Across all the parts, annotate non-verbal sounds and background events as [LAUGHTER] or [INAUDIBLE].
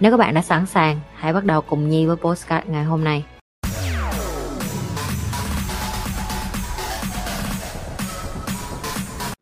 Nếu các bạn đã sẵn sàng, hãy bắt đầu cùng Nhi với postcard ngày hôm nay.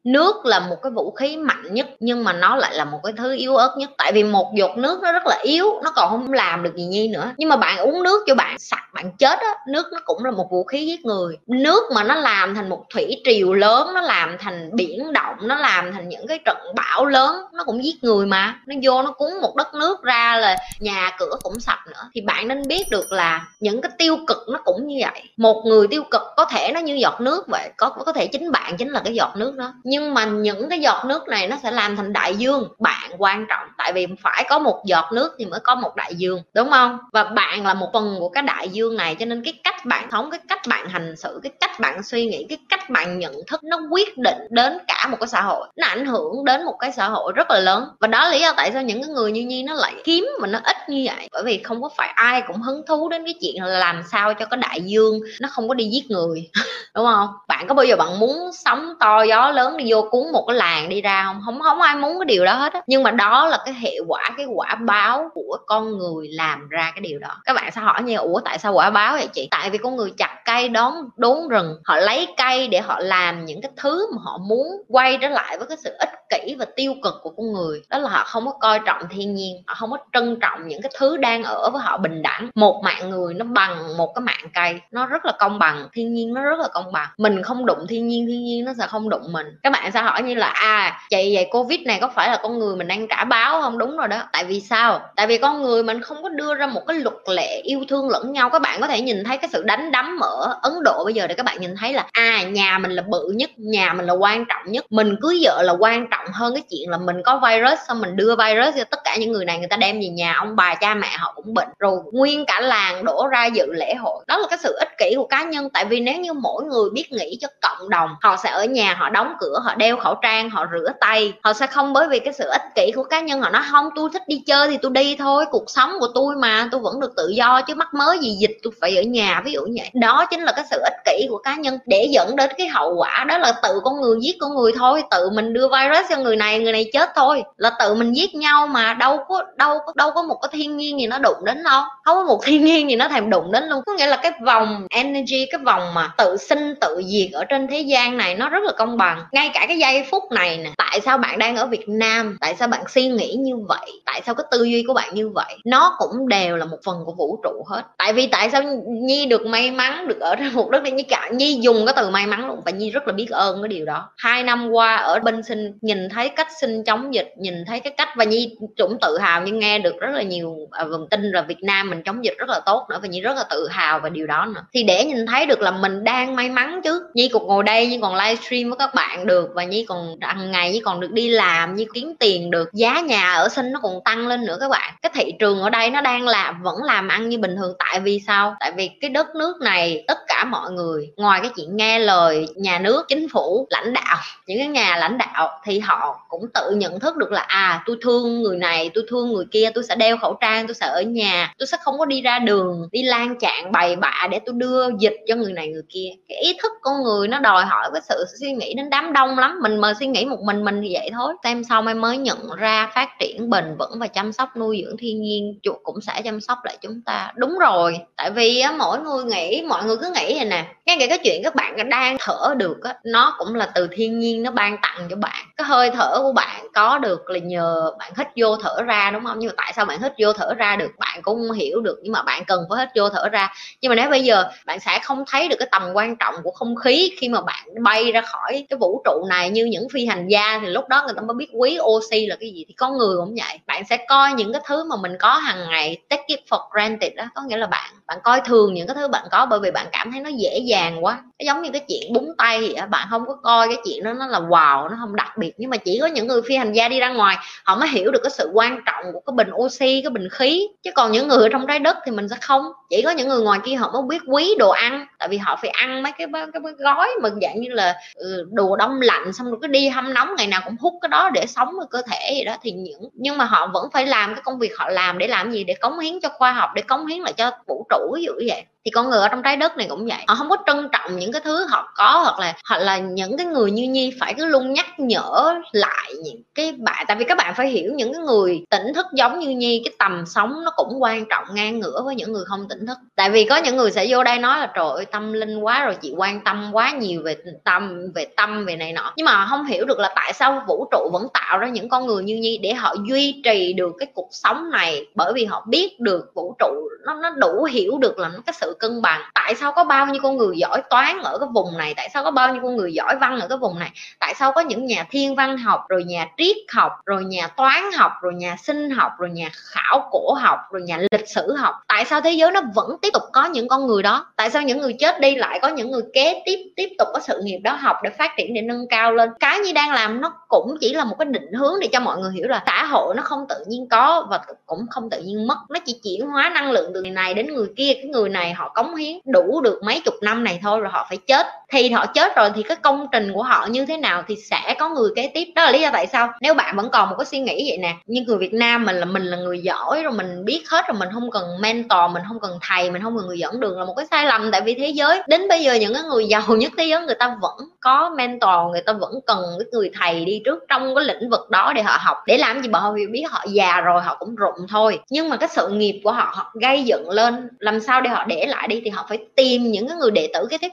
nước là một cái vũ khí mạnh nhất nhưng mà nó lại là một cái thứ yếu ớt nhất tại vì một giọt nước nó rất là yếu nó còn không làm được gì nhi nữa nhưng mà bạn uống nước cho bạn sạch bạn chết á, nước nó cũng là một vũ khí giết người. Nước mà nó làm thành một thủy triều lớn, nó làm thành biển động, nó làm thành những cái trận bão lớn, nó cũng giết người mà. Nó vô nó cuốn một đất nước ra là nhà cửa cũng sạch nữa. Thì bạn nên biết được là những cái tiêu cực nó cũng như vậy. Một người tiêu cực có thể nó như giọt nước vậy, có có thể chính bạn chính là cái giọt nước đó. Nhưng mà những cái giọt nước này nó sẽ làm thành đại dương. Bạn quan trọng, tại vì phải có một giọt nước thì mới có một đại dương, đúng không? Và bạn là một phần của cái đại dương này, cho nên cái cách bạn sống, cái cách bạn hành xử, cái cách bạn suy nghĩ, cái cách bạn nhận thức nó quyết định đến cả một cái xã hội. Nó ảnh hưởng đến một cái xã hội rất là lớn. Và đó là lý do tại sao những cái người như nhi nó lại kiếm mà nó ít như vậy. Bởi vì không có phải ai cũng hứng thú đến cái chuyện là làm sao cho cái đại dương nó không có đi giết người. [LAUGHS] Đúng không? Bạn có bao giờ bạn muốn sóng to gió lớn đi vô cuốn một cái làng đi ra không? Không không ai muốn cái điều đó hết á. Nhưng mà đó là cái hệ quả, cái quả báo của con người làm ra cái điều đó. Các bạn sẽ hỏi như ủa, tại sao quả báo vậy chị? Tại vì con người chặt cây đón đốn rừng, họ lấy cây để họ làm những cái thứ mà họ muốn quay trở lại với cái sự ích kỷ và tiêu cực của con người. Đó là họ không có coi trọng thiên nhiên, họ không có trân trọng những cái thứ đang ở với họ bình đẳng. Một mạng người nó bằng một cái mạng cây, nó rất là công bằng, thiên nhiên nó rất là công bằng. Mình không đụng thiên nhiên thiên nhiên nó sẽ không đụng mình. Các bạn sẽ hỏi như là à chị vậy covid này có phải là con người mình đang trả báo không? Đúng rồi đó. Tại vì sao? Tại vì con người mình không có đưa ra một cái luật lệ yêu thương lẫn nhau. Các bạn bạn có thể nhìn thấy cái sự đánh đấm ở ấn độ bây giờ để các bạn nhìn thấy là à nhà mình là bự nhất, nhà mình là quan trọng nhất. Mình cưới vợ là quan trọng hơn cái chuyện là mình có virus, xong mình đưa virus cho tất cả những người này, người ta đem về nhà, ông bà, cha mẹ họ cũng bệnh. Rồi nguyên cả làng đổ ra dự lễ hội. Đó là cái sự ích kỷ của cá nhân, tại vì nếu như mỗi người biết nghĩ cho cộng đồng, họ sẽ ở nhà, họ đóng cửa, họ đeo khẩu trang, họ rửa tay. Họ sẽ không, bởi vì cái sự ích kỷ của cá nhân họ nói không, tôi thích đi chơi thì tôi đi thôi, cuộc sống của tôi mà, tôi vẫn được tự do, chứ mắc mới gì dịch tôi phải ở nhà, ví dụ như vậy. Đó chính là cái sự ích kỷ của cá nhân để dẫn đến cái hậu quả, đó là tự con người giết con người thôi, tự mình đưa virus cho người này người này chết thôi, là tự mình giết nhau mà đâu có đâu có đâu có một cái thiên nhiên gì nó đụng đến đâu. Không có một [LAUGHS] thiên nhiên gì nó thèm đụng đến luôn. Có nghĩa là cái vòng energy, cái vòng mà tự sinh, tự diệt ở trên thế gian này nó rất là công bằng. Ngay cả cái giây phút này nè, tại sao bạn đang ở Việt Nam? Tại sao bạn suy nghĩ như vậy? Tại sao cái tư duy của bạn như vậy? Nó cũng đều là một phần của vũ trụ hết. Tại vì tại sao Nhi được may mắn được ở trên một đất này như cả Nhi dùng cái từ may mắn luôn và Nhi rất là biết ơn cái điều đó. Hai năm qua ở bên sinh nhìn thấy cách sinh chống dịch nhìn thấy cái cách và Nhi cũng tự hào nhưng nghe được rất là nhiều à, tin là Việt Nam mình chống dịch rất là tốt nữa và Nhi rất là tự hào về điều đó nữa. Thì để nhìn thấy được là mình đang may mắn chứ. Nhi cũng ngồi đây Nhi còn livestream với các bạn được và Nhi còn hàng ngày Nhi còn được đi làm Nhi kiếm tiền được. Giá nhà ở sinh nó còn tăng lên nữa các bạn. Cái thị trường ở đây nó đang làm vẫn làm ăn như bình thường. Tại vì sao? Tại vì cái đất nước này, tất cả mọi người, ngoài cái chuyện nghe lời nhà nước, chính phủ, lãnh đạo, những cái nhà lãnh đạo thì họ cũng tự nhận thức được là à tôi thương người này, tôi thương người kia, tôi sẽ đeo khẩu trang, tôi sẽ ở nhà, tôi sẽ không có đi ra đường, đi lan chạng bày bạ để tôi đưa dịch cho người này, người kia. Cái ý thức con người nó đòi hỏi cái sự suy nghĩ đến đám đông lắm, mình mà suy nghĩ một mình mình thì vậy thôi. Xem sau mai mới nhận ra phát triển bền vững và chăm sóc nuôi dưỡng thiên nhiên, chuột cũng sẽ chăm sóc lại chúng ta. Đúng rồi tại vì á, mỗi người nghĩ mọi người cứ nghĩ vậy nè. Ngay cả cái chuyện các bạn đang thở được á, nó cũng là từ thiên nhiên nó ban tặng cho bạn. Cái hơi thở của bạn có được là nhờ bạn hít vô thở ra đúng không? Nhưng mà tại sao bạn hít vô thở ra được bạn cũng hiểu được nhưng mà bạn cần phải hít vô thở ra. Nhưng mà nếu bây giờ bạn sẽ không thấy được cái tầm quan trọng của không khí khi mà bạn bay ra khỏi cái vũ trụ này như những phi hành gia thì lúc đó người ta mới biết quý oxy là cái gì thì con người cũng vậy. Bạn sẽ coi những cái thứ mà mình có hàng ngày take it for granted đó có nghĩa là bạn bạn coi thường những cái thứ bạn có bởi vì bạn cảm thấy nó dễ dàng quá. Nó giống như cái chuyện búng tay vậy bạn không có coi cái chuyện đó nó là wow nó không đặc biệt. Nhưng mà chỉ có những người phi hành gia đi ra ngoài họ mới hiểu được cái sự quan trọng của cái bình oxy cái bình khí. Chứ còn những người ở trong trái đất thì mình sẽ không. Chỉ có những người ngoài kia họ mới biết quý đồ ăn. Tại vì họ phải ăn mấy cái cái, cái gói mà dạng như là ừ, đồ đông lạnh xong rồi cứ đi hâm nóng ngày nào cũng hút cái đó để sống với cơ thể gì đó. Thì những nhưng mà họ vẫn phải làm cái công việc họ làm để làm gì? Để cống hiến cho khoa học để cống hiến lại cho vũ trụ ví dụ vậy thì con người ở trong trái đất này cũng vậy. Họ không có trân trọng những cái thứ họ có hoặc là hoặc là những cái người như nhi phải cứ luôn nhắc nhở lại những cái bạn tại vì các bạn phải hiểu những cái người tỉnh thức giống như nhi, cái tầm sống nó cũng quan trọng ngang ngửa với những người không tỉnh thức. Tại vì có những người sẽ vô đây nói là, trời ơi, tâm linh quá rồi, chị quan tâm quá nhiều về tâm về tâm, về này nọ. Nhưng mà không hiểu được là tại sao vũ trụ vẫn tạo ra những con người như nhi để họ duy trì được cái cuộc sống này. Bởi vì họ biết được vũ trụ nó nó đủ hiểu được là nó cái sự cân bằng. Tại sao có bao nhiêu con người giỏi toán ở cái vùng này? Tại sao có bao nhiêu con người giỏi văn ở cái vùng này? Tại sao có những nhà thiên văn học, rồi nhà triết học, rồi nhà toán học, rồi nhà sinh học, rồi nhà khảo cổ học, rồi nhà lịch sử học? Tại sao thế giới nó vẫn tiếp tục có những con người đó? Tại sao những người chết đi lại có những người kế tiếp tiếp tục có sự nghiệp đó học để phát triển, để nâng cao lên? Cái như đang làm nó cũng chỉ là một cái định hướng để cho mọi người hiểu là xã hội nó không tự nhiên có và cũng không tự nhiên mất. Nó chỉ chuyển hóa năng lượng từ người này đến người kia, cái người này họ cống hiến đủ được mấy chục năm này thôi rồi họ phải chết. Thì họ chết rồi thì cái công trình của họ như thế nào thì sẽ có người kế tiếp. Đó là lý do tại sao nếu bạn vẫn còn một cái suy nghĩ vậy nè, như người Việt Nam mình là mình là người giỏi rồi mình biết hết rồi mình không cần mentor, mình không cần thầy, mình không cần người dẫn đường là một cái sai lầm. Tại vì thế giới, đến bây giờ những cái người giàu [LAUGHS] nhất thế giới người ta vẫn có mentor, người ta vẫn cần cái người thầy đi trước trong cái lĩnh vực đó để họ học. Để làm gì? Họ biết họ già rồi, họ cũng rụng thôi. Nhưng mà cái sự nghiệp của họ họ gây dựng lên, làm sao để họ để lại đi thì họ phải tìm những cái người đệ tử cái tiếp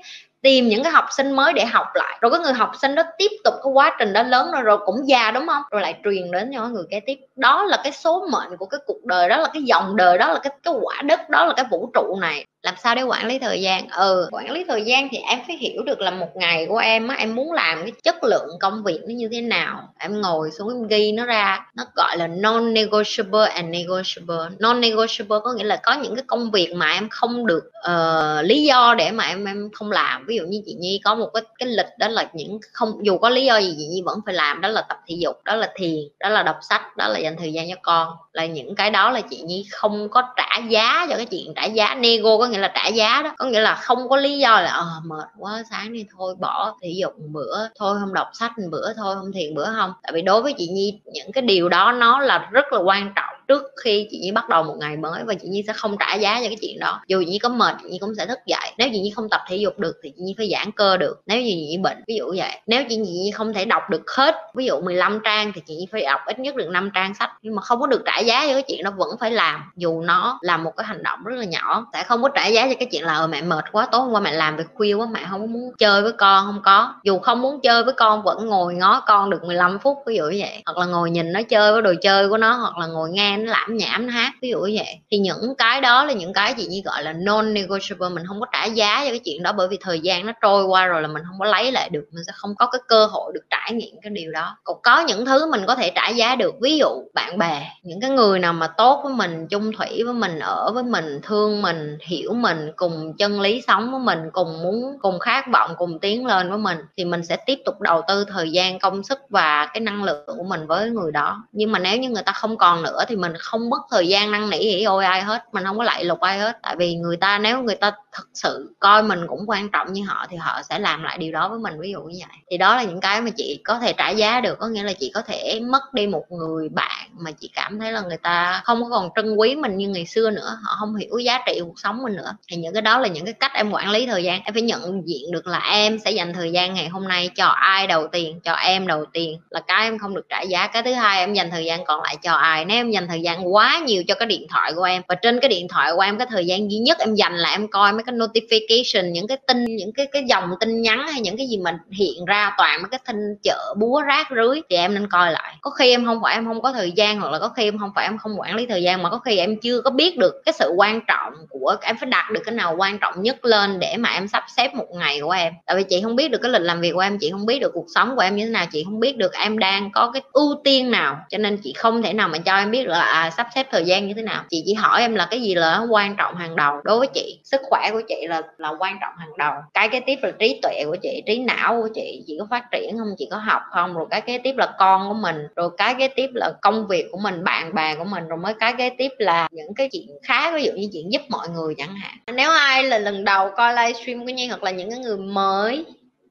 tìm những cái học sinh mới để học lại. Rồi cái người học sinh đó tiếp tục cái quá trình đó lớn rồi rồi cũng già, đúng không? Rồi lại truyền đến cho người kế tiếp. Đó là cái số mệnh của cái cuộc đời, đó là cái dòng đời, đó là cái cái quả đất, đó là cái vũ trụ này làm sao để quản lý thời gian? Ừ quản lý thời gian thì em phải hiểu được là một ngày của em á em muốn làm cái chất lượng công việc nó như thế nào. Em ngồi xuống em ghi nó ra nó gọi là non negotiable and negotiable. Non negotiable có nghĩa là có những cái công việc mà em không được uh, lý do để mà em em không làm. Ví dụ như chị nhi có một cái cái lịch đó là những không dù có lý do gì chị nhi vẫn phải làm đó là tập thể dục đó là thiền đó là đọc sách đó là dành thời gian cho con. Là những cái đó là chị nhi không có trả giá cho cái chuyện trả giá. Nego có nghĩa là trả giá đó. Có nghĩa là không có lý do là ờ mệt quá, sáng đi thôi, bỏ thể dục bữa, thôi không đọc sách bữa, thôi không thiền bữa không. Tại vì đối với chị nhi, những cái điều đó nó là rất là quan trọng trước khi chị nhi bắt đầu một ngày mới và chị nhi sẽ không trả giá cho cái chuyện đó. Dù chị nhi có mệt chị nhi cũng sẽ thức dậy. Nếu chị nhi không tập thể dục được thì chị nhi phải giãn cơ được. Nếu như chị nhi bệnh ví dụ vậy. Nếu chị nhi không thể đọc được hết ví dụ 15 trang thì chị nhi phải đọc ít nhất được 5 trang sách. Nhưng mà không có được trả giá cho cái chuyện đó vẫn phải làm. Dù nó là một cái hành động rất là nhỏ sẽ không có trả giá cho cái chuyện là ờ, mẹ mệt quá tối hôm qua mẹ làm việc khuya quá mẹ không muốn chơi với con. Không có. Dù không muốn chơi với con vẫn ngồi ngó con được 15 phút ví dụ như vậy. Hoặc là ngồi nhìn nó chơi với đồ chơi của nó hoặc là ngồi nghe nó lãm nhảm, nó hát, ví dụ như vậy. Thì những cái đó là những cái chị như gọi là non negotiable mình không có trả giá cho cái chuyện đó bởi vì thời gian nó trôi qua rồi là mình không có lấy lại được, mình sẽ không có cái cơ hội được trải nghiệm cái điều đó. Còn có những thứ mình có thể trả giá được, ví dụ bạn bè, những cái người nào mà tốt với mình, chung thủy với mình, ở với mình, thương mình, hiểu mình, cùng chân lý sống với mình, cùng muốn, cùng khát vọng, cùng tiến lên với mình, thì mình sẽ tiếp tục đầu tư thời gian, công sức và cái năng lượng của mình với người đó. Nhưng mà nếu như người ta không còn nữa thì mình mình không mất thời gian năn nỉ ỉ ôi ai hết, mình không có lại lục ai hết. Tại vì người ta nếu người ta thực sự coi mình cũng quan trọng như họ thì họ sẽ làm lại điều đó với mình, ví dụ như vậy. Thì đó là những cái mà chị có thể trả giá được, có nghĩa là chị có thể mất đi một người bạn mà chị cảm thấy là người ta không còn trân quý mình như ngày xưa nữa. Họ không hiểu giá trị cuộc sống mình nữa. Thì những cái đó là những cái cách em quản lý thời gian. Em phải nhận diện được là em sẽ dành thời gian ngày hôm nay cho ai đầu tiên cho em đầu tiên là cái em không được trả giá. Cái thứ hai, em dành thời gian còn lại cho ai? Nếu em dành thời gian quá nhiều cho cái điện thoại của em, và trên cái điện thoại của em, cái thời gian duy nhất em dành là em coi mấy cái notification, những cái tin, những cái cái dòng tin nhắn hay những cái gì mình hiện ra toàn mấy cái tin chợ búa rác rưới, thì em nên coi lại. Có khi em không phải, em không có thời gian hoặc là có khi em không phải em không quản lý thời gian mà có khi em chưa có biết được cái sự quan trọng của em phải đặt được cái nào quan trọng nhất lên để mà em sắp xếp một ngày của em. Tại vì chị không biết được cái lịch làm việc của em chị không biết được cuộc sống của em như thế nào chị không biết được em đang có cái ưu tiên nào. Cho nên chị không thể nào mà cho em biết là à, sắp xếp thời gian như thế nào. Chị chỉ hỏi em là cái gì là quan trọng hàng đầu. Đối với chị sức khỏe của chị là là quan trọng hàng đầu. Cái kế tiếp là trí tuệ của chị trí não của chị chị có phát triển không chị có học không rồi cái kế tiếp là con của mình rồi cái kế tiếp là công việc việc của mình, bạn bè của mình rồi mới cái kế tiếp là những cái chuyện khác ví dụ như chuyện giúp mọi người chẳng hạn. Nếu ai là lần đầu coi livestream của nhi hoặc là những cái người mới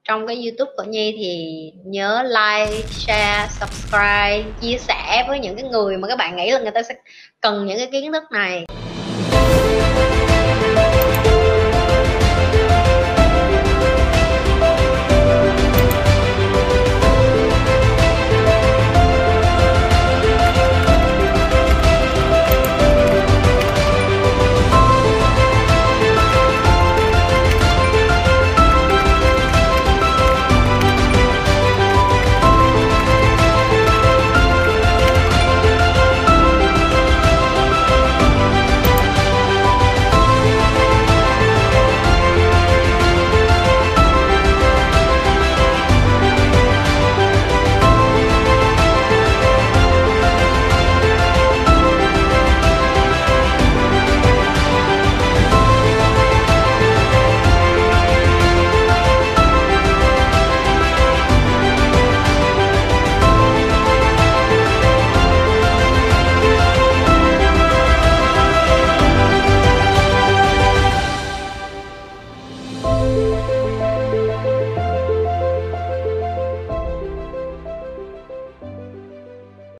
trong cái youtube của nhi thì nhớ like, share, subscribe, chia sẻ với những cái người mà các bạn nghĩ là người ta sẽ cần những cái kiến thức này.